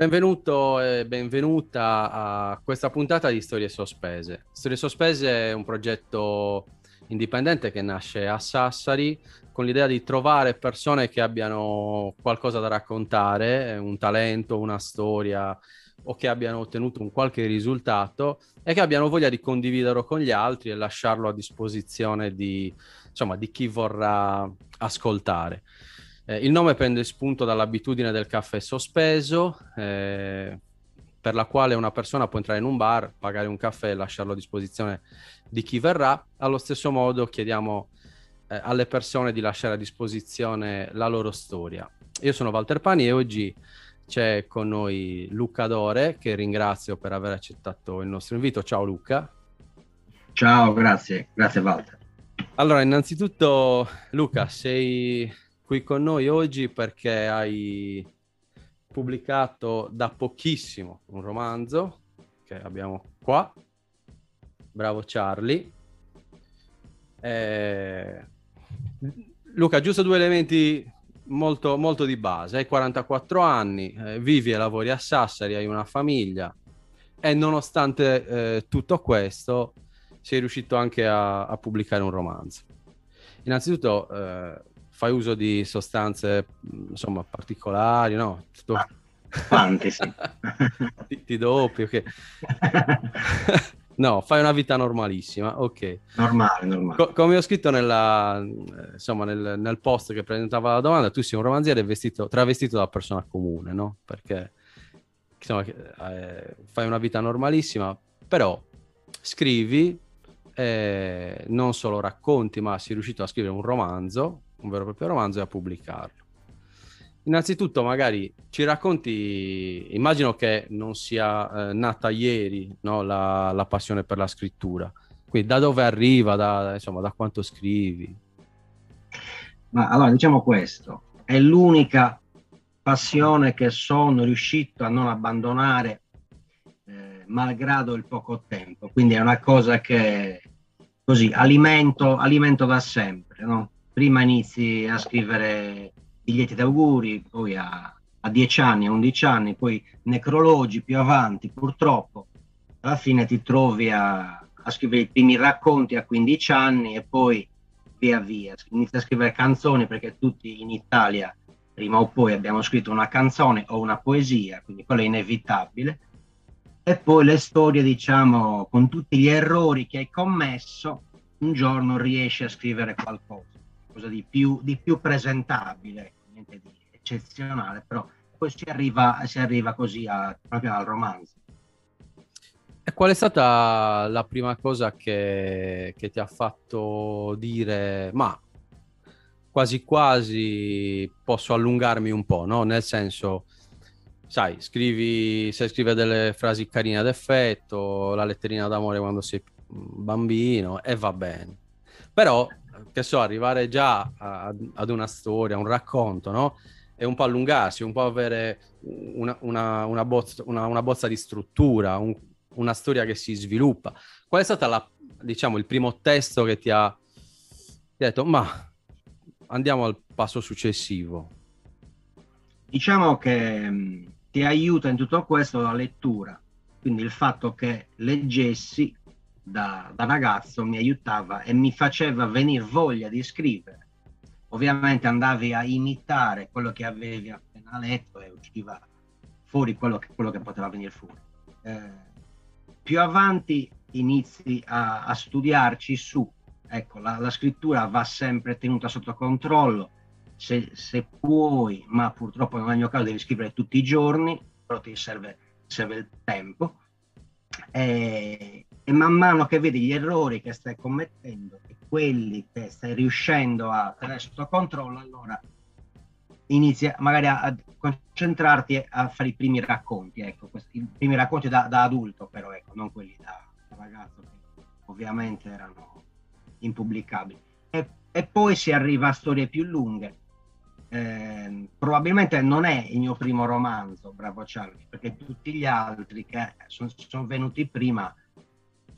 Benvenuto e benvenuta a questa puntata di Storie Sospese. Storie Sospese è un progetto indipendente che nasce a Sassari con l'idea di trovare persone che abbiano qualcosa da raccontare, un talento, una storia o che abbiano ottenuto un qualche risultato e che abbiano voglia di condividerlo con gli altri e lasciarlo a disposizione di, insomma, di chi vorrà ascoltare. Eh, il nome prende spunto dall'abitudine del caffè sospeso, eh, per la quale una persona può entrare in un bar, pagare un caffè e lasciarlo a disposizione di chi verrà. Allo stesso modo chiediamo eh, alle persone di lasciare a disposizione la loro storia. Io sono Walter Pani e oggi c'è con noi Luca Dore, che ringrazio per aver accettato il nostro invito. Ciao Luca. Ciao, grazie, grazie Walter. Allora, innanzitutto Luca, sei qui con noi oggi perché hai pubblicato da pochissimo un romanzo che abbiamo qua. Bravo Charlie. Eh... Luca, giusto due elementi molto, molto di base. Hai 44 anni, eh, vivi e lavori a Sassari, hai una famiglia e nonostante eh, tutto questo sei riuscito anche a, a pubblicare un romanzo. Innanzitutto eh, fai uso di sostanze insomma particolari, no? Tutto... Quanti, sì. ti, ti doppi, ok. No, fai una vita normalissima, ok. Normale, normale. Co- come ho scritto nella, insomma, nel, nel, post che presentava la domanda, tu sei un romanziere vestito, travestito da persona comune, no? Perché insomma, eh, fai una vita normalissima, però scrivi, eh, non solo racconti, ma sei riuscito a scrivere un romanzo, un vero e proprio romanzo e a pubblicarlo. Innanzitutto, magari ci racconti, immagino che non sia eh, nata ieri no? la, la, passione per la scrittura, quindi da dove arriva, da, insomma, da quanto scrivi? Ma allora diciamo questo, è l'unica passione che sono riuscito a non abbandonare eh, malgrado il poco tempo, quindi è una cosa che così alimento, alimento da sempre, no? Prima inizi a scrivere biglietti d'auguri, poi a, a 10 anni, a 11 anni, poi necrologi più avanti, purtroppo alla fine ti trovi a, a scrivere i primi racconti a 15 anni e poi via via, inizi a scrivere canzoni perché tutti in Italia prima o poi abbiamo scritto una canzone o una poesia, quindi quello è inevitabile. E poi le storie, diciamo, con tutti gli errori che hai commesso, un giorno riesci a scrivere qualcosa, qualcosa di più, di più presentabile niente di eccezionale, però poi si arriva, si arriva così a, proprio al romanzo. E qual è stata la prima cosa che, che ti ha fatto dire, ma quasi quasi posso allungarmi un po', no? Nel senso, sai, scrivi, sai scrivere delle frasi carine ad effetto, la letterina d'amore quando sei bambino e va bene. Però che so, arrivare già a, ad una storia, un racconto, no? E un po' allungarsi, un po' avere una, una, una, bozza, una bozza, di struttura, un, una storia che si sviluppa. Qual è stato la, diciamo, il primo testo che ti ha, detto, ma andiamo al passo successivo? Diciamo che mh, ti aiuta in tutto questo la lettura, quindi il fatto che leggessi da, da, ragazzo mi aiutava e mi faceva venire voglia di scrivere. Ovviamente andavi a imitare quello che avevi appena letto e usciva fuori quello che, quello che poteva venire fuori. Eh, più avanti inizi a, a studiarci su. Ecco, la, la, scrittura va sempre tenuta sotto controllo. Se, se, puoi, ma purtroppo il mio caso, devi scrivere tutti i giorni, però ti serve, serve il tempo. E, e man mano che vedi gli errori che stai commettendo e quelli che stai riuscendo a tenere sotto controllo, allora inizi magari a, a concentrarti a fare i primi racconti, ecco, questi, i primi racconti da, da, adulto però, ecco, non quelli da, da ragazzo che ovviamente erano impubblicabili. E, e, poi si arriva a storie più lunghe. Eh, probabilmente non è il mio primo romanzo, Bravo Charlie, perché tutti gli altri che sono son venuti prima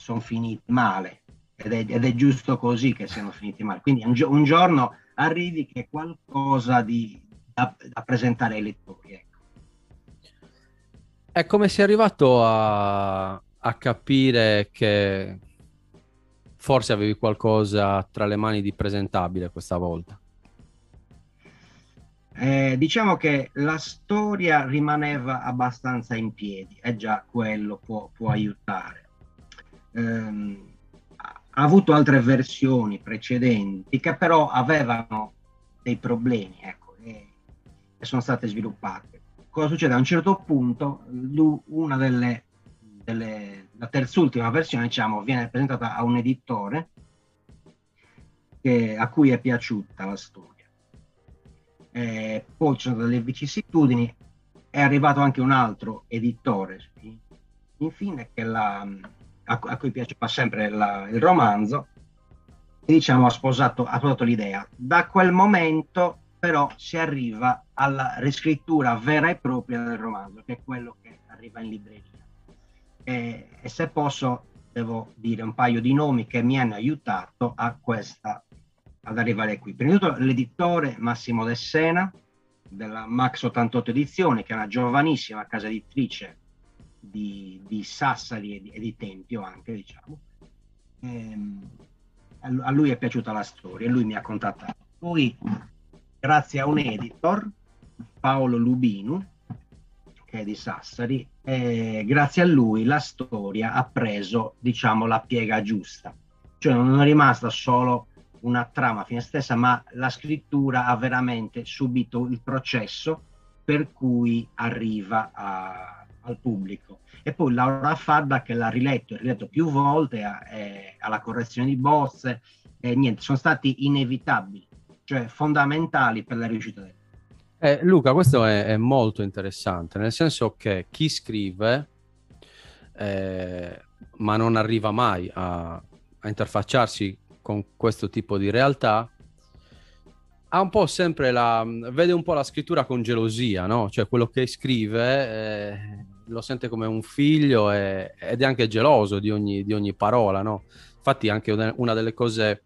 sono finiti male ed è, ed è, giusto così che siano finiti male. Quindi un, un giorno arrivi che è qualcosa di, da, da, presentare ai lettori. Ecco. E come sei arrivato a, a capire che forse avevi qualcosa tra le mani di presentabile questa volta? Eh, diciamo che la storia rimaneva abbastanza in piedi e già quello può, può aiutare. Eh, ha avuto altre versioni precedenti che però avevano dei problemi ecco, e, e sono state sviluppate. Cosa succede? A un certo punto, una delle, delle la terzultima versione, diciamo, viene presentata a un editore che, a cui è piaciuta la storia eh, poi ci sono delle vicissitudini, è arrivato anche un altro editore, infine, che la, a, a, cui piaceva sempre la, il romanzo, e diciamo ha sposato, ha sposato l'idea. Da quel momento però si arriva alla riscrittura vera e propria del romanzo, che è quello che arriva in libreria. E, e se posso, devo dire un paio di nomi che mi hanno aiutato a questa ad arrivare qui. Prima di tutto l'editore Massimo De Sena della Max 88 Edizioni, che è una giovanissima casa editrice di, di Sassari e di, e di, Tempio anche, diciamo. E, ehm, a lui è piaciuta la storia e lui mi ha contattato. Poi, grazie a un editor, Paolo Lubinu, che è di Sassari, e grazie a lui la storia ha preso, diciamo, la piega giusta. Cioè non è rimasta solo una trama fine stessa, ma la scrittura ha veramente subito il processo per cui arriva a, al pubblico. E poi Laura Fadda che l'ha riletto riletto più volte alla correzione di bozze, e niente, sono stati inevitabili, cioè fondamentali per la riuscita del eh, Luca, questo è, è, molto interessante, nel senso che chi scrive, eh, ma non arriva mai a, a interfacciarsi con questo tipo di realtà ha un po' sempre la vede un po' la scrittura con gelosia, no? Cioè quello che scrive eh, lo sente come un figlio e, ed è anche geloso di ogni, di ogni parola, no? Infatti anche una, delle cose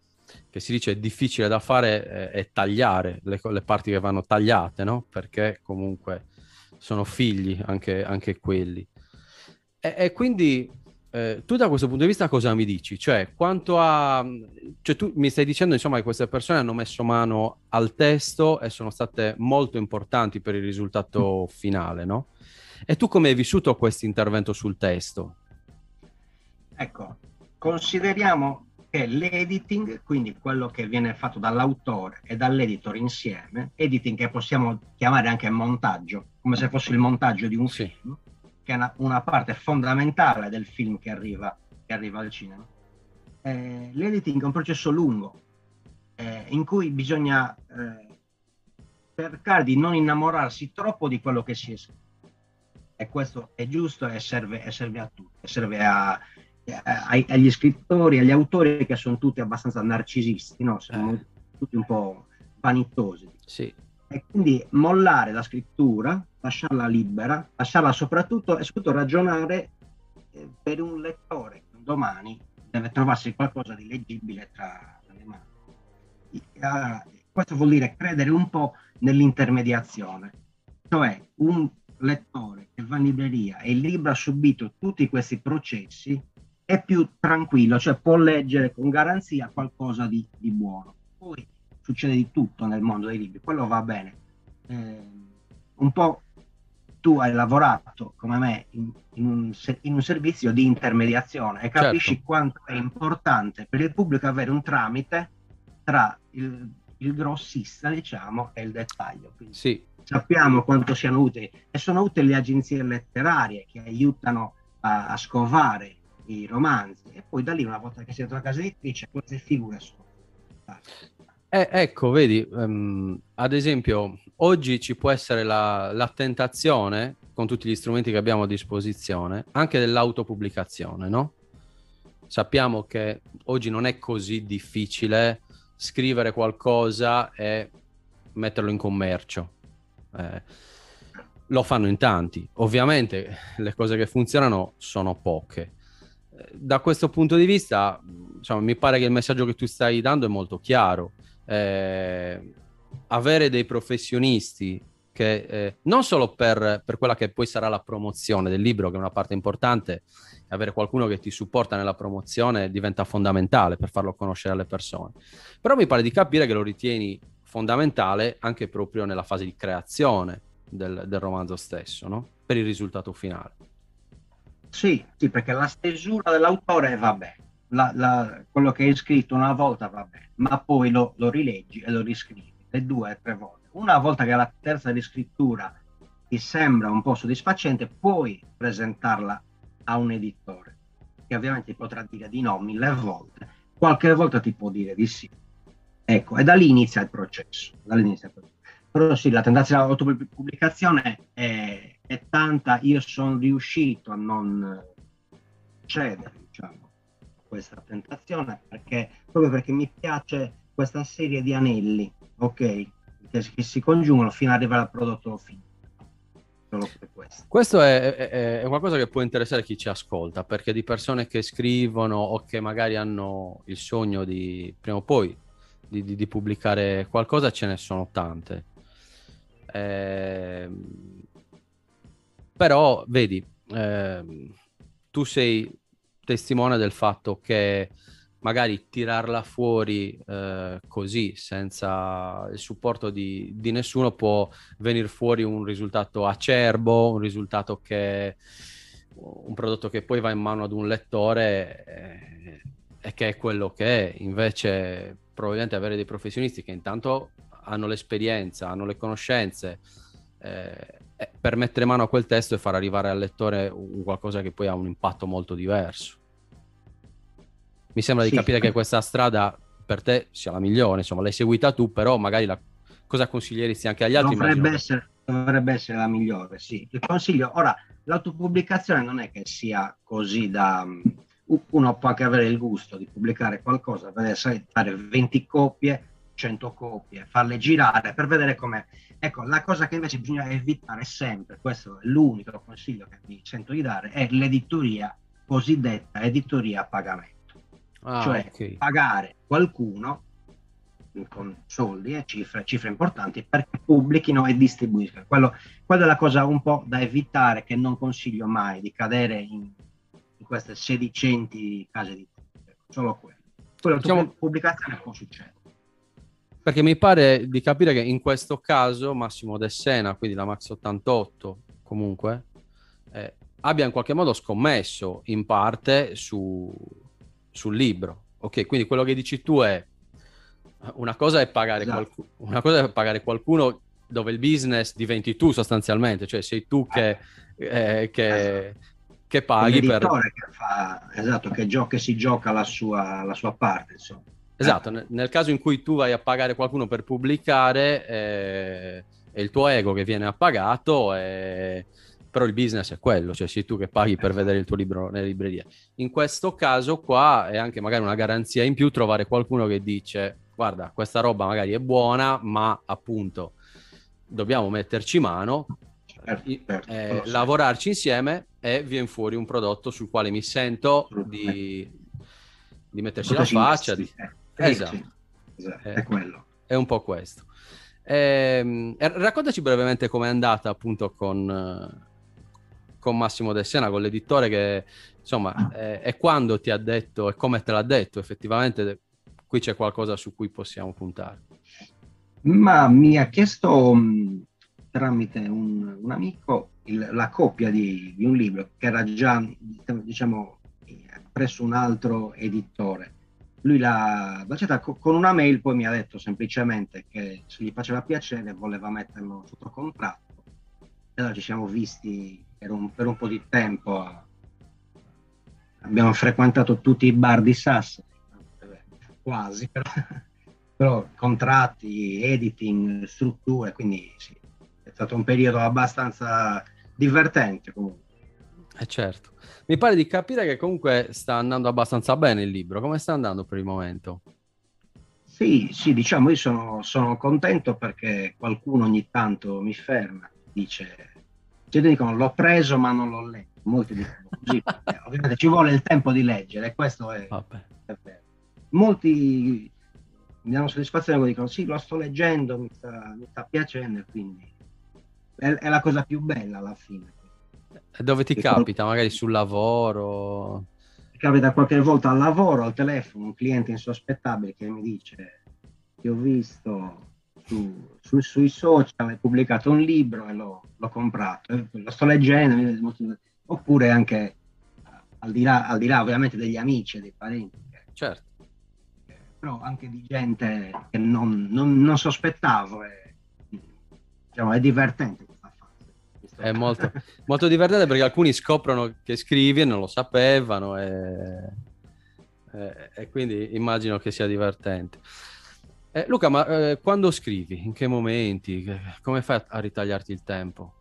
che si dice difficile da fare è, è tagliare le, le, parti che vanno tagliate, no? Perché comunque sono figli anche, anche quelli. E, e quindi eh, tu da questo punto di vista cosa mi dici? Cioè, quanto a... Cioè, tu mi stai dicendo, insomma, che queste persone hanno messo mano al testo e sono state molto importanti per il risultato finale, no? E tu come hai vissuto questo intervento sul testo? Ecco, consideriamo che l'editing, quindi quello che viene fatto dall'autore e dall'editor insieme, editing che possiamo chiamare anche montaggio, come se fosse il montaggio di un sì. film, che è una, una parte fondamentale del film che arriva, che arriva al cinema. Eh, l'editing è un processo lungo eh, in cui bisogna eh, cercare di non innamorarsi troppo di quello che si è scritto. E questo è giusto e serve, e serve a tutti, serve a, a, agli scrittori, agli autori che sono tutti abbastanza narcisisti, no? sono eh. tutti un po' vanitosi. Sì. E quindi mollare la scrittura lasciarla libera, lasciarla soprattutto e soprattutto ragionare eh, per un lettore che domani deve trovarsi qualcosa di leggibile tra le mani. Uh, questo vuol dire credere un po' nell'intermediazione, cioè un lettore che va in libreria e il libro ha subito tutti questi processi è più tranquillo, cioè può leggere con garanzia qualcosa di, di buono. Poi succede di tutto nel mondo dei libri, quello va bene. Eh, un po' tu hai lavorato come me in, in, un, in un, servizio di intermediazione e capisci certo. quanto è importante per il pubblico avere un tramite tra il, il grossista, diciamo, e il dettaglio. Quindi sì. Sappiamo quanto siano utili e sono utili le agenzie letterarie che aiutano a, a scovare i romanzi e poi da lì una volta che siete una casa editrice queste figure sono eh, ecco, vedi, um, ad esempio, oggi ci può essere la, la, tentazione, con tutti gli strumenti che abbiamo a disposizione, anche dell'autopubblicazione, no? Sappiamo che oggi non è così difficile scrivere qualcosa e metterlo in commercio. Eh, lo fanno in tanti. Ovviamente le cose che funzionano sono poche. Eh, da questo punto di vista, diciamo, mi pare che il messaggio che tu stai dando è molto chiaro eh, avere dei professionisti che eh, non solo per, per, quella che poi sarà la promozione del libro, che è una parte importante, avere qualcuno che ti supporta nella promozione diventa fondamentale per farlo conoscere alle persone, però mi pare di capire che lo ritieni fondamentale anche proprio nella fase di creazione del, del romanzo stesso, no? per il risultato finale. Sì, sì, perché la stesura dell'autore va bene, la, la, quello che hai scritto una volta va bene, ma poi lo, lo rileggi e lo riscrivi le due o tre volte. Una volta che la terza riscrittura ti sembra un po' soddisfacente, puoi presentarla a un editore, che ovviamente potrà dire di no mille volte, qualche volta ti può dire di sì. Ecco, e da lì inizia il processo. Inizia il processo. Però sì, la tendenza all'autopubblicazione è, è tanta, io sono riuscito a non cedere, diciamo, questa tentazione perché proprio perché mi piace questa serie di anelli, ok, che, che si congiungono fino ad arrivare al prodotto finito. Questo, questo è, è, è, qualcosa che può interessare chi ci ascolta, perché di persone che scrivono o che magari hanno il sogno di prima o poi di, di, di pubblicare qualcosa ce ne sono tante. Eh, però, vedi, eh, tu sei testimone del fatto che magari tirarla fuori eh, così, senza il supporto di, di, nessuno, può venire fuori un risultato acerbo, un risultato che un prodotto che poi va in mano ad un lettore eh, e che è quello che è. Invece, probabilmente avere dei professionisti che intanto hanno l'esperienza, hanno le conoscenze. Eh, per mettere mano a quel testo e far arrivare al lettore un qualcosa che poi ha un impatto molto diverso. Mi sembra sì. di capire che questa strada per te sia la migliore, insomma, l'hai seguita tu, però magari la... cosa consiglieresti anche agli altri? Dovrebbe essere, dovrebbe essere, la migliore, sì. Il consiglio, ora, l'autopubblicazione non è che sia così da... Uno può anche avere il gusto di pubblicare qualcosa, fare 20 copie, 100 copie, farle girare per vedere com'è. Ecco, la cosa che invece bisogna evitare sempre, questo è l'unico consiglio che mi sento di dare, è l'editoria cosiddetta editoria a pagamento. Ah, cioè okay. pagare qualcuno con soldi e cifre, cifre importanti perché pubblichino e distribuiscano. Quello, quella è la cosa un po' da evitare che non consiglio mai di cadere in queste sedicenti case di solo quello. Quello diciamo... pubblicazione può succedere. Perché mi pare di capire che in questo caso Massimo De Sena, quindi la Max 88 comunque, eh, abbia in qualche modo scommesso in parte su, sul libro. Ok, quindi quello che dici tu è una cosa è pagare, esatto. qualcuno, una cosa è pagare qualcuno dove il business diventi tu sostanzialmente, cioè sei tu che, eh, che, esatto. Che paghi per... Che fa, esatto, che, gio- che si gioca la sua, la sua parte, insomma. Esatto, nel, nel caso in cui tu vai a pagare qualcuno per pubblicare, eh, è il tuo ego che viene appagato, eh, però il business è quello, cioè sei tu che paghi per esatto. vedere il tuo libro nelle librerie. In questo caso qua è anche magari una garanzia in più trovare qualcuno che dice guarda, questa roba magari è buona, ma appunto dobbiamo metterci mano, certo, certo, eh, lavorarci insieme e viene fuori un prodotto sul quale mi sento di, di metterci la faccia. Di... Eh. Eh, esatto. Esatto. è quello. È un po' questo. Eh, raccontaci brevemente com'è andata appunto con, con Massimo De Sena, con l'editore che insomma è, è, quando ti ha detto e come te l'ha detto effettivamente qui c'è qualcosa su cui possiamo puntare. Ma mi ha chiesto tramite un, un amico il, la copia di, di, un libro che era già diciamo presso un altro editore lui l'ha accettata con una mail, poi mi ha detto semplicemente che se gli faceva piacere voleva metterlo sotto contratto. E allora ci siamo visti per un, per un po' di tempo. Abbiamo frequentato tutti i bar di Sassari, quasi, però, però contratti, editing, strutture, quindi sì, stato un periodo abbastanza divertente comunque. Eh certo. Mi pare di capire che comunque sta andando abbastanza bene il libro. Come sta andando per il momento? Sì, sì, diciamo, io sono, sono contento perché qualcuno ogni tanto mi ferma, dice, ci dicono l'ho preso ma non l'ho letto. Molti dicono così, ovviamente ci vuole il tempo di leggere, questo è, è vero. Molti mi danno soddisfazione quando dicono sì, lo sto leggendo, mi sta, mi sta piacendo, quindi è, è, la cosa più bella alla fine. E dove ti che capita? Qual... Magari sul lavoro? Mi capita qualche volta al lavoro, al telefono, un cliente insospettabile che mi dice ti ho visto su, su, sui social, hai pubblicato un libro e l'ho, l'ho comprato, eh, lo sto leggendo, oppure anche al di, là, al di là ovviamente degli amici e dei parenti. Certo. Però anche di gente che non, non, non sospettavo. E, diciamo, è divertente. È molto, molto divertente perché alcuni scoprono che scrivi e non lo sapevano e, e, e quindi immagino che sia divertente. Eh, Luca, ma eh, quando scrivi? In che momenti? Come fai a ritagliarti il tempo?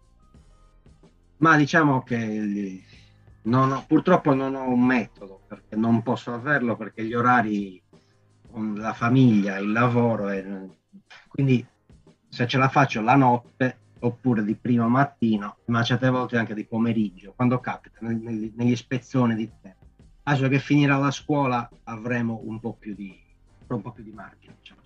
Ma diciamo che non ho, purtroppo non ho un metodo perché non posso averlo perché gli orari con la famiglia, il lavoro, e, quindi se ce la faccio la notte oppure di primo mattino, ma certe volte anche di pomeriggio, quando capita, negli, negli spezzoni di tempo. Adesso che finirà la scuola avremo un po' più di, un po' più di margine. Diciamo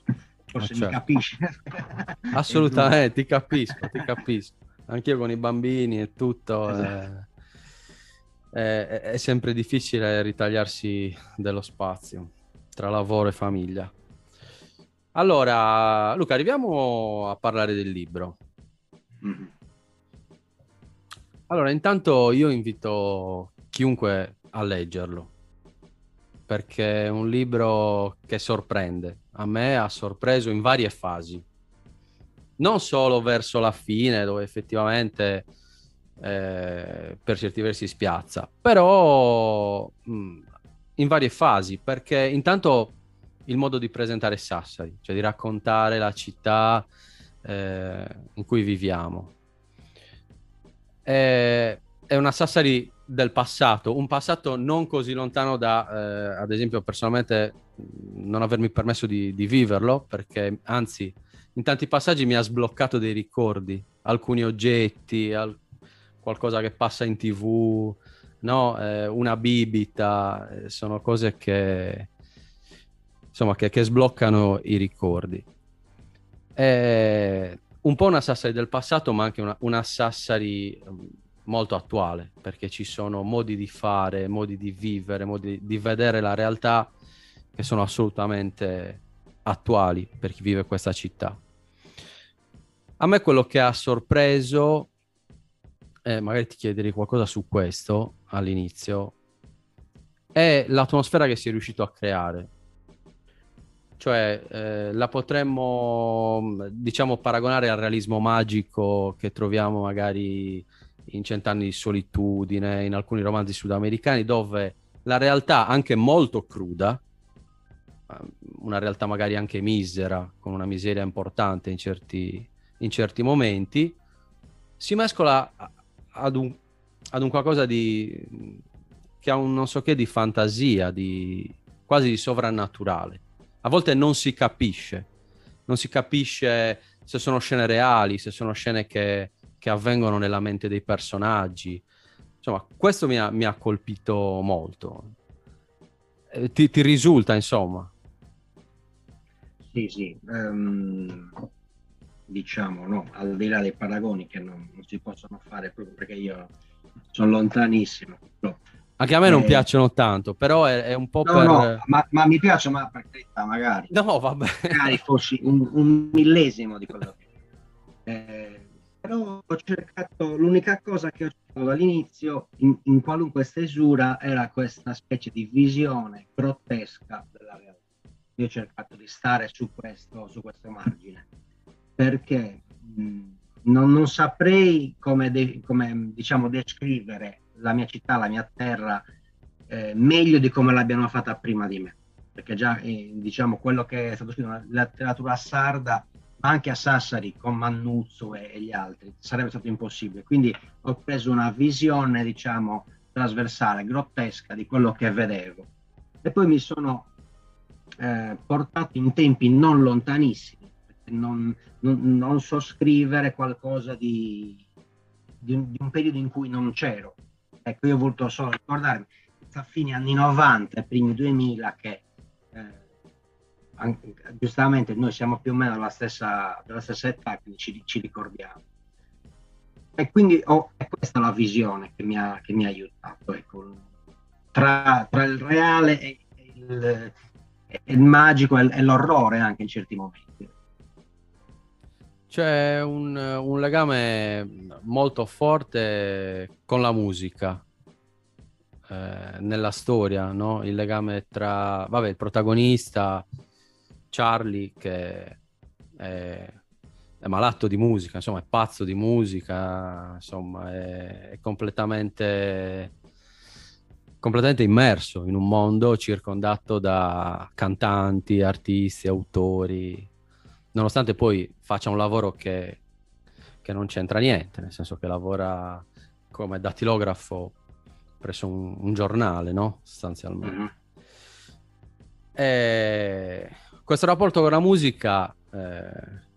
forse certo. mi capisci. Assolutamente, ti capisco, ti capisco. Anch'io con i bambini e tutto. Esatto. Eh, è, è, sempre difficile ritagliarsi dello spazio tra lavoro e famiglia. Allora, Luca, arriviamo a parlare del libro. Mm-hmm. Allora, intanto io invito chiunque a leggerlo, perché è un libro che sorprende a me ha sorpreso in varie fasi. Non solo verso la fine, dove effettivamente eh, per certi versi spiazza, però mh, mm, in varie fasi, perché intanto il modo di presentare Sassari, cioè di raccontare la città eh, in cui viviamo. È, è una Sassari del passato, un passato non così lontano da, eh, ad esempio, personalmente non avermi permesso di, di, viverlo, perché anzi, in tanti passaggi mi ha sbloccato dei ricordi, alcuni oggetti, al, qualcosa che passa in tv, no? Eh, una bibita, eh, sono cose che, insomma, che, che sbloccano i ricordi. È un po' una Sassari del passato, ma anche una, una Sassari molto attuale, perché ci sono modi di fare, modi di vivere, modi di vedere la realtà che sono assolutamente attuali per chi vive questa città. A me quello che ha sorpreso, eh, magari ti chiederei qualcosa su questo all'inizio, è l'atmosfera che si è riuscito a creare. Cioè, eh, la potremmo, diciamo, paragonare al realismo magico che troviamo magari in Cent'anni di solitudine, in alcuni romanzi sudamericani, dove la realtà, anche molto cruda, una realtà magari anche misera, con una miseria importante in certi, in certi momenti, si mescola ad un, ad un qualcosa di, che ha un non so che di fantasia, di, quasi di sovrannaturale. A volte non si capisce, non si capisce se sono scene reali, se sono scene che che avvengono nella mente dei personaggi. Insomma, questo mi ha, mi ha colpito molto. Eh, ti, ti, risulta, insomma? Sì, sì. Um, diciamo, no, al di là dei paragoni che non, non, si possono fare proprio perché io sono lontanissimo. No. Anche a me eh, non piacciono tanto, però è, è un po' no, per... No, ma, ma, mi piace, ma per carità, magari. No, vabbè. Magari fossi un, un millesimo di quello che... Eh, però ho cercato, l'unica cosa che ho cercato dall'inizio in, in qualunque stesura era questa specie di visione grottesca della realtà. Io ho cercato di stare su questo, su questo margine, perché mh, non, non, saprei come, de, come diciamo, descrivere la mia città, la mia terra, eh, meglio di come l'abbiano fatta prima di me. Perché già eh, diciamo quello che è stato scritto nella letteratura sarda anche a Sassari con Mannuzzo e, e, gli altri sarebbe stato impossibile. Quindi ho preso una visione, diciamo, trasversale, grottesca di quello che vedevo. E poi mi sono eh, portato in tempi non lontanissimi, non, non, non so scrivere qualcosa di, di, di, un, periodo in cui non c'ero. Ecco, io ho voluto solo ricordarmi, a fine anni 90, primi 2000, che eh, anche, giustamente noi siamo più o meno della stessa, della stessa età, quindi ci, ci ricordiamo. e quindi oh, è questa la visione che mi ha, che mi ha aiutato ecco, tra, tra, il reale e il, e il magico e, e l'orrore anche in certi momenti. C'è un, un, legame molto forte con la musica eh, nella storia, no? Il legame tra, vabbè, il protagonista Charlie che è, è, malato di musica, insomma, è pazzo di musica, insomma, è, è completamente completamente immerso in un mondo circondato da cantanti, artisti, autori, nonostante poi faccia un lavoro che, che non c'entra niente, nel senso che lavora come dattilografo presso un, un giornale, no? Sostanzialmente. Mm-hmm. E questo rapporto con la musica eh,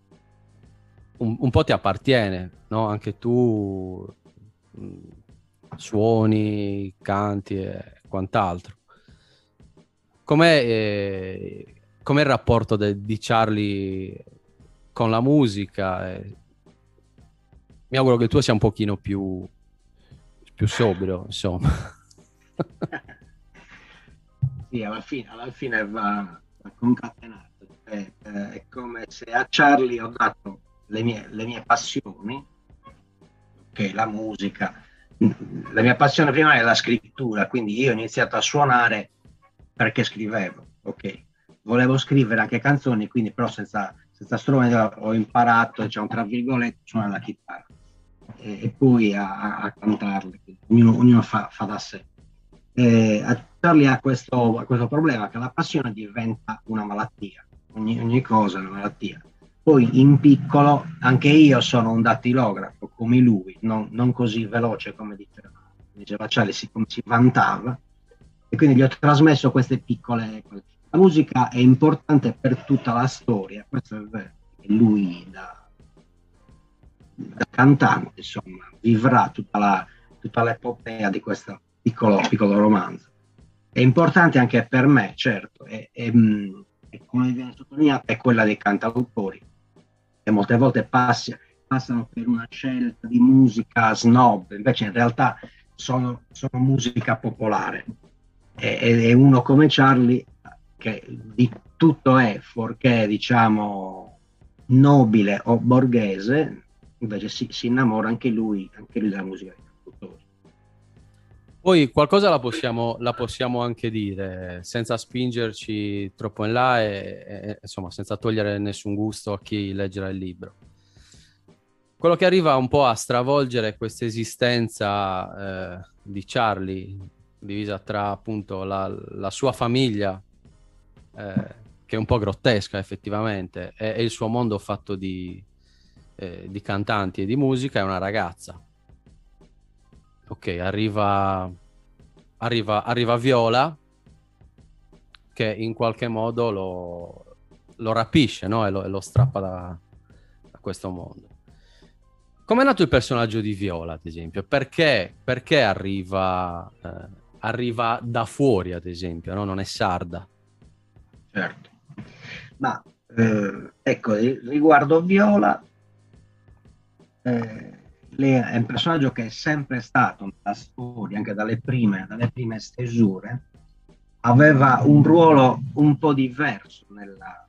un, un, po' ti appartiene, no? Anche tu mh, suoni, canti e quant'altro. Com'è, eh, com'è il rapporto de, di Charlie con la musica? Eh, mi auguro che il tuo sia un pochino più, più sobrio, insomma. sì, alla fine, alla fine va, va concatenato. È, è, come se a Charlie ho dato le mie, le mie passioni, che è la musica, la mia passione prima è la scrittura, quindi io ho iniziato a suonare perché scrivevo, ok. Volevo scrivere anche canzoni, quindi però senza, senza strumenti ho imparato, diciamo, tra virgolette, suonare la chitarra e, e poi a, a cantarle, ognuno, ognuno fa, fa, da sé. E Charlie ha questo, questo, problema che la passione diventa una malattia, ogni, ogni cosa è una malattia poi in piccolo anche io sono un dattilografo come lui, non, non così veloce come diceva, diceva Ciali, si, come si vantava, e quindi gli ho trasmesso queste piccole. La musica è importante per tutta la storia, questo è vero. Lui da, da cantante, insomma, vivrà tutta, la, tutta l'epopea di questo piccolo, piccolo romanzo. È importante anche per me, certo, e, e, e come viene sottolineato, è quella dei cantautori e molte volte passi, passano per una scelta di musica snob, invece in realtà sono, sono musica popolare. E, e, uno come Charlie, che di tutto è, fuorché diciamo nobile o borghese, invece si, si innamora anche lui, anche lui della musica poi qualcosa la possiamo, la possiamo, anche dire, senza spingerci troppo in là e, e, insomma senza togliere nessun gusto a chi leggerà il libro. Quello che arriva un po' a stravolgere questa esistenza eh, di Charlie, divisa tra appunto la, la sua famiglia, eh, che è un po' grottesca effettivamente, e, e il suo mondo fatto di, eh, di cantanti e di musica, è una ragazza ok, arriva, arriva, arriva Viola che in qualche modo lo, lo rapisce no? e, lo, e, lo, strappa da, da questo mondo. Com'è nato il personaggio di Viola, ad esempio? Perché, perché arriva, eh, arriva, da fuori, ad esempio, no? non è sarda? Certo. Ma eh, ecco, riguardo Viola, eh, lei è un personaggio che è sempre stato nella storia, anche dalle prime, dalle prime stesure, aveva un ruolo un po' diverso nella,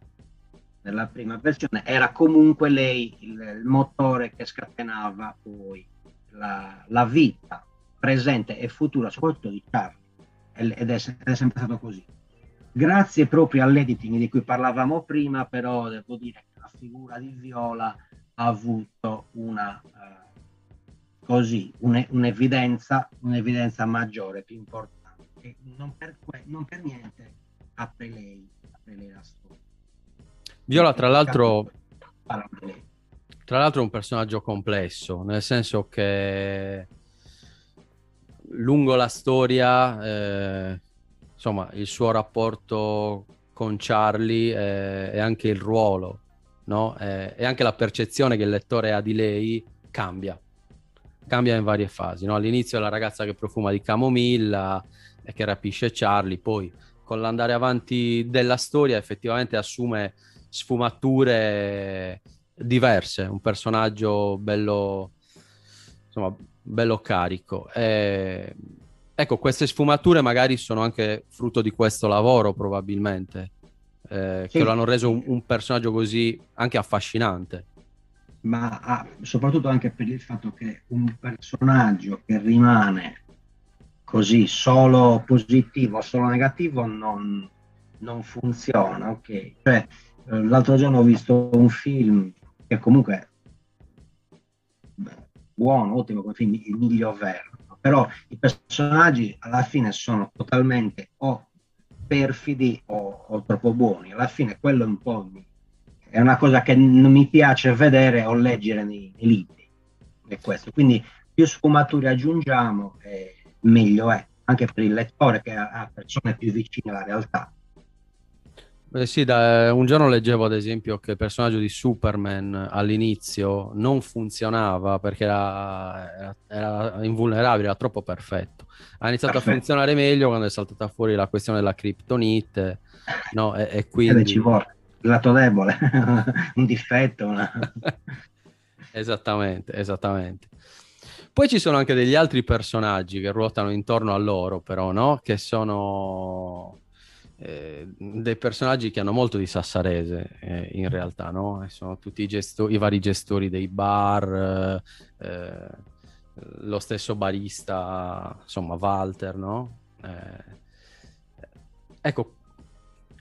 nella prima versione, era comunque lei il, il motore che scatenava poi la, la, vita presente e futura, soprattutto di Charlie, ed è, ed è sempre stato così. Grazie proprio all'editing di cui parlavamo prima, però devo dire che la figura di Viola ha avuto una... Uh, così un, un'evidenza, un'evidenza maggiore, più importante. non per, non per niente apre lei, apre lei la storia. Viola, tra l'altro, tra l'altro è un personaggio complesso, nel senso che lungo la storia, eh, insomma, il suo rapporto con Charlie eh, e anche il ruolo, no? eh, e anche la percezione che il lettore ha di lei cambia cambia in varie fasi. No? All'inizio è la ragazza che profuma di camomilla e che rapisce Charlie, poi con l'andare avanti della storia effettivamente assume sfumature diverse, un personaggio bello, insomma, bello carico. E, ecco, queste sfumature magari sono anche frutto di questo lavoro, probabilmente, eh, sì. che lo hanno reso un, un, personaggio così anche affascinante. Ma ah, soprattutto anche per il fatto che un personaggio che rimane così solo positivo, solo negativo, non, non funziona, ok? Cioè, eh, l'altro giorno ho visto un film che comunque buono, ottimo come film, il miglior verno, però i personaggi alla fine sono totalmente o perfidi o, o, troppo buoni. Alla fine quello è un po' è una cosa che non mi piace vedere o leggere nei, nei libri. È questo. Quindi più sfumature aggiungiamo, eh, meglio è, anche per il lettore che ha persone più vicine alla realtà. Eh sì, da, un giorno leggevo ad esempio che il personaggio di Superman all'inizio non funzionava perché era, era, era invulnerabile, era troppo perfetto. Ha iniziato perfetto. a funzionare meglio quando è saltata fuori la questione della kryptonite, no? E, e quindi... ci vuole, il lato debole, un difetto. Una... esattamente, esattamente. Poi ci sono anche degli altri personaggi che ruotano intorno a loro, però, no? Che sono eh, dei personaggi che hanno molto di sassarese eh, in realtà, no? sono tutti i, gesto- i, vari gestori dei bar, eh, lo stesso barista, insomma, Walter, no? Eh, ecco,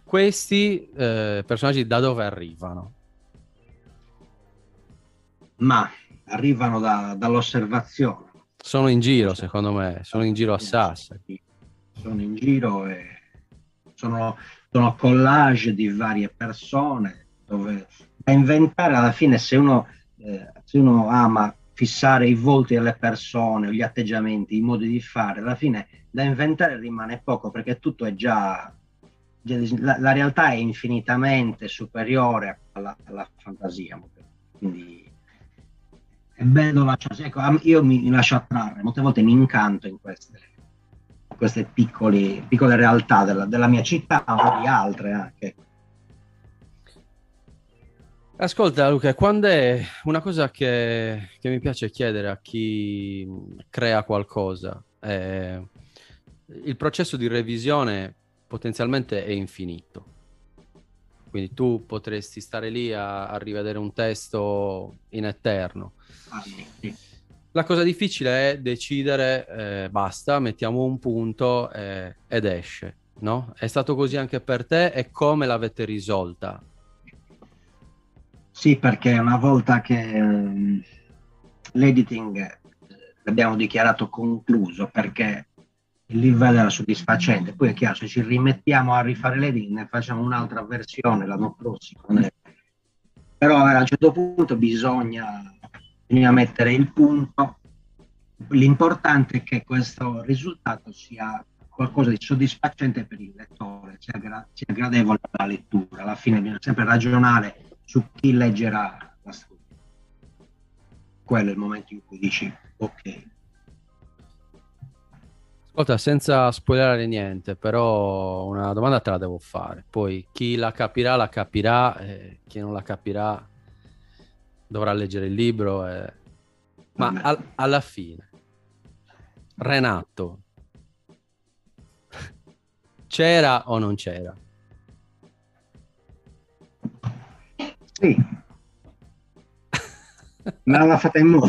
questi eh, personaggi da dove arrivano? Ma arrivano da, dall'osservazione. Sono in giro, secondo me, sono in giro a Sassari. Sono in giro e sono, sono collage di varie persone dove da inventare alla fine se uno, eh, se uno ama fissare i volti delle persone, gli atteggiamenti, i modi di fare, alla fine da inventare rimane poco perché tutto è già, la, la realtà è infinitamente superiore alla, alla fantasia. Quindi è bello lasciarsi, ecco, io mi, mi lascio attrarre, molte volte mi incanto in queste queste piccoli, piccole realtà della, della mia città o di altre anche. Ascolta Luca, quando è una cosa che, che, mi piace chiedere a chi crea qualcosa, è il processo di revisione potenzialmente è infinito. Quindi tu potresti stare lì a, a rivedere un testo in eterno. Ah, sì. La cosa difficile è decidere, eh, basta, mettiamo un punto eh, ed esce, no? È stato così anche per te e come l'avete risolta? Sì, perché una volta che um, l'editing eh, l'abbiamo dichiarato concluso perché il livello era soddisfacente, poi è chiaro, se ci rimettiamo a rifare l'editing ne facciamo un'altra versione l'anno prossimo. Però a un certo punto bisogna bisogna mettere il punto. L'importante è che questo risultato sia qualcosa di soddisfacente per il lettore, sia, gra- sia gradevole alla lettura. Alla fine bisogna sempre ragionare su chi leggerà la storia. Quello è il momento in cui dici ok. Ascolta, senza spoilerare niente, però una domanda te la devo fare. Poi chi la capirà, la capirà, e chi non la capirà dovrà leggere il libro. E... Ma al- alla fine, Renato, c'era o non c'era? Sì. Me l'hanno fatta in modo.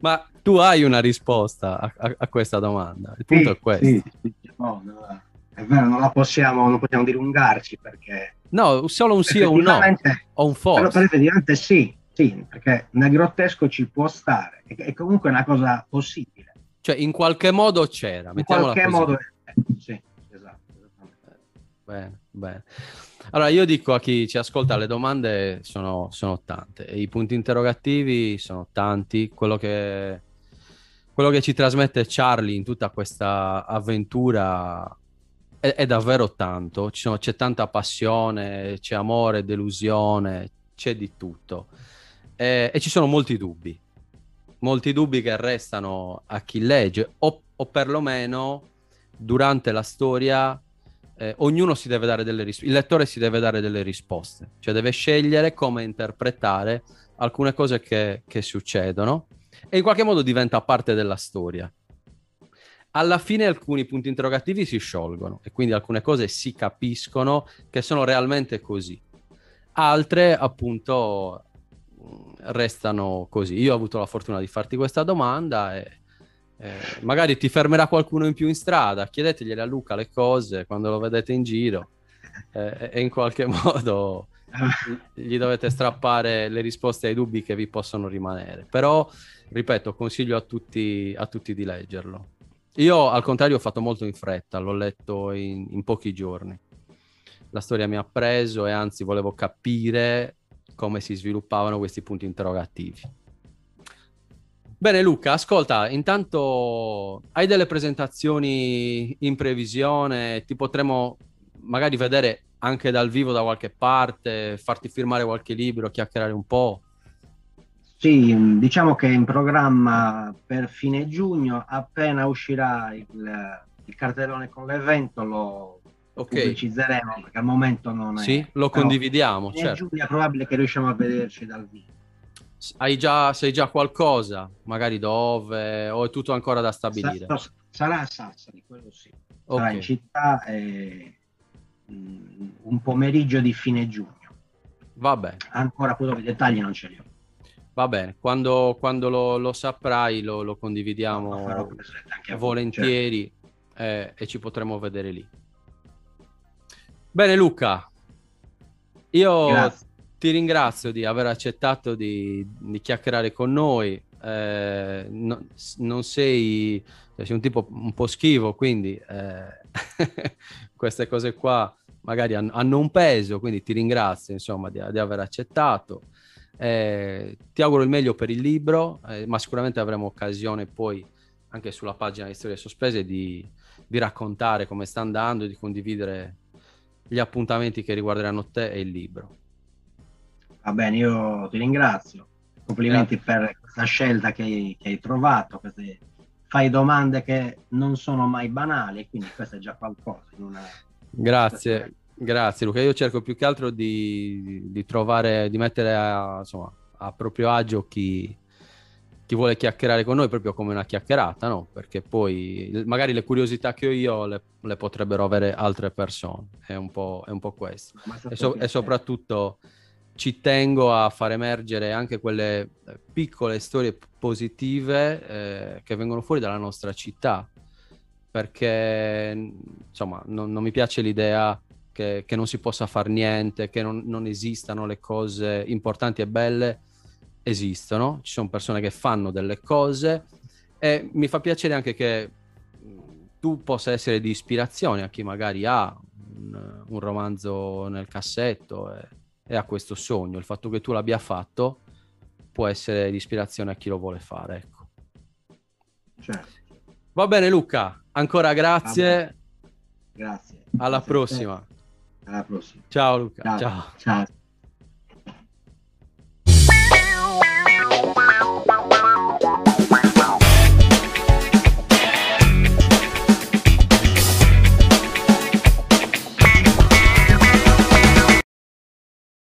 Ma tu hai una risposta a, a, a questa domanda. Il punto sì, è questo. Sì, sì. No, no, è vero, non la possiamo, non possiamo dilungarci perché No, solo un sì o un no, o un forse. Però effettivamente sì, sì, perché nel grottesco ci può stare, è, è comunque una cosa possibile. Cioè, in qualche modo c'era, in qualche così. modo, eh, sì, esatto. Bene, bene. Allora, io dico a chi ci ascolta, le domande sono, sono tante, i punti interrogativi sono tanti, quello che, quello che ci trasmette Charlie in tutta questa avventura è, è davvero tanto, sono, c'è tanta passione, c'è amore, delusione, c'è di tutto. E, e, ci sono molti dubbi, molti dubbi che restano a chi legge o, o perlomeno durante la storia eh, ognuno si deve dare delle risposte, il lettore si deve dare delle risposte, cioè deve scegliere come interpretare alcune cose che, che succedono e in qualche modo diventa parte della storia. Alla fine alcuni punti interrogativi si sciolgono e quindi alcune cose si capiscono che sono realmente così. Altre appunto restano così. Io ho avuto la fortuna di farti questa domanda e eh, magari ti fermerà qualcuno in più in strada, chiedetegli a Luca le cose quando lo vedete in giro eh, e in qualche modo gli dovete strappare le risposte ai dubbi che vi possono rimanere. Però, ripeto, consiglio a tutti, a tutti di leggerlo. Io, al contrario, ho fatto molto in fretta, l'ho letto in, in pochi giorni. La storia mi ha preso e anzi volevo capire come si sviluppavano questi punti interrogativi. Bene Luca, ascolta, intanto hai delle presentazioni in previsione, ti potremo magari vedere anche dal vivo da qualche parte, farti firmare qualche libro, chiacchierare un po'? Sì, diciamo che è in programma per fine giugno, appena uscirà il, il cartellone con l'evento lo okay. pubblicizzeremo perché al momento non è... Sì, lo Però condividiamo. Certo. giugno è probabile che riusciamo a vederci dal vivo. Hai già, sai già qualcosa? Magari dove? O è tutto ancora da stabilire? Sarà a Sassari, quello sì. Sarà okay. in città e, mm, un pomeriggio di fine giugno. Va bene. Ancora poi i dettagli non ce li ho. Va bene, quando, quando lo, lo, saprai lo, lo condividiamo no, volentieri eh, e ci potremo vedere lì. Bene Luca, io Grazie. ti ringrazio di aver accettato di, di chiacchierare con noi. Eh, no, non sei, cioè, sei, un tipo un po' schivo, quindi eh, queste cose qua magari hanno, hanno, un peso, quindi ti ringrazio insomma di, di aver accettato. Eh, ti auguro il meglio per il libro, eh, ma sicuramente avremo occasione poi anche sulla pagina di Storie Sospese di, di raccontare come sta andando, di condividere gli appuntamenti che riguarderanno te e il libro. Va bene, io ti ringrazio. Complimenti Grazie. per questa scelta che hai, che hai trovato. Queste, fai domande che non sono mai banali, quindi questo è già qualcosa. Una... Grazie, grazie Luca. Io cerco più che altro di, di trovare, di mettere a, insomma, a proprio agio chi, chi vuole chiacchierare con noi proprio come una chiacchierata, no? Perché poi magari le curiosità che ho io le, le potrebbero avere altre persone. È un po', è un po questo. E, so, e, soprattutto ci tengo a far emergere anche quelle piccole storie positive eh, che vengono fuori dalla nostra città. Perché insomma non, non mi piace l'idea che, che, non si possa fare niente, che non, non esistano le cose importanti e belle esistono, ci sono persone che fanno delle cose e mi fa piacere anche che tu possa essere di ispirazione a chi magari ha un, un romanzo nel cassetto e, e, ha questo sogno. Il fatto che tu l'abbia fatto può essere di ispirazione a chi lo vuole fare. Ecco. Certo. Va bene Luca, ancora grazie. Grazie. Alla prossima. Alla prossima. Ciao Luca. Ciao. Ciao. Ciao.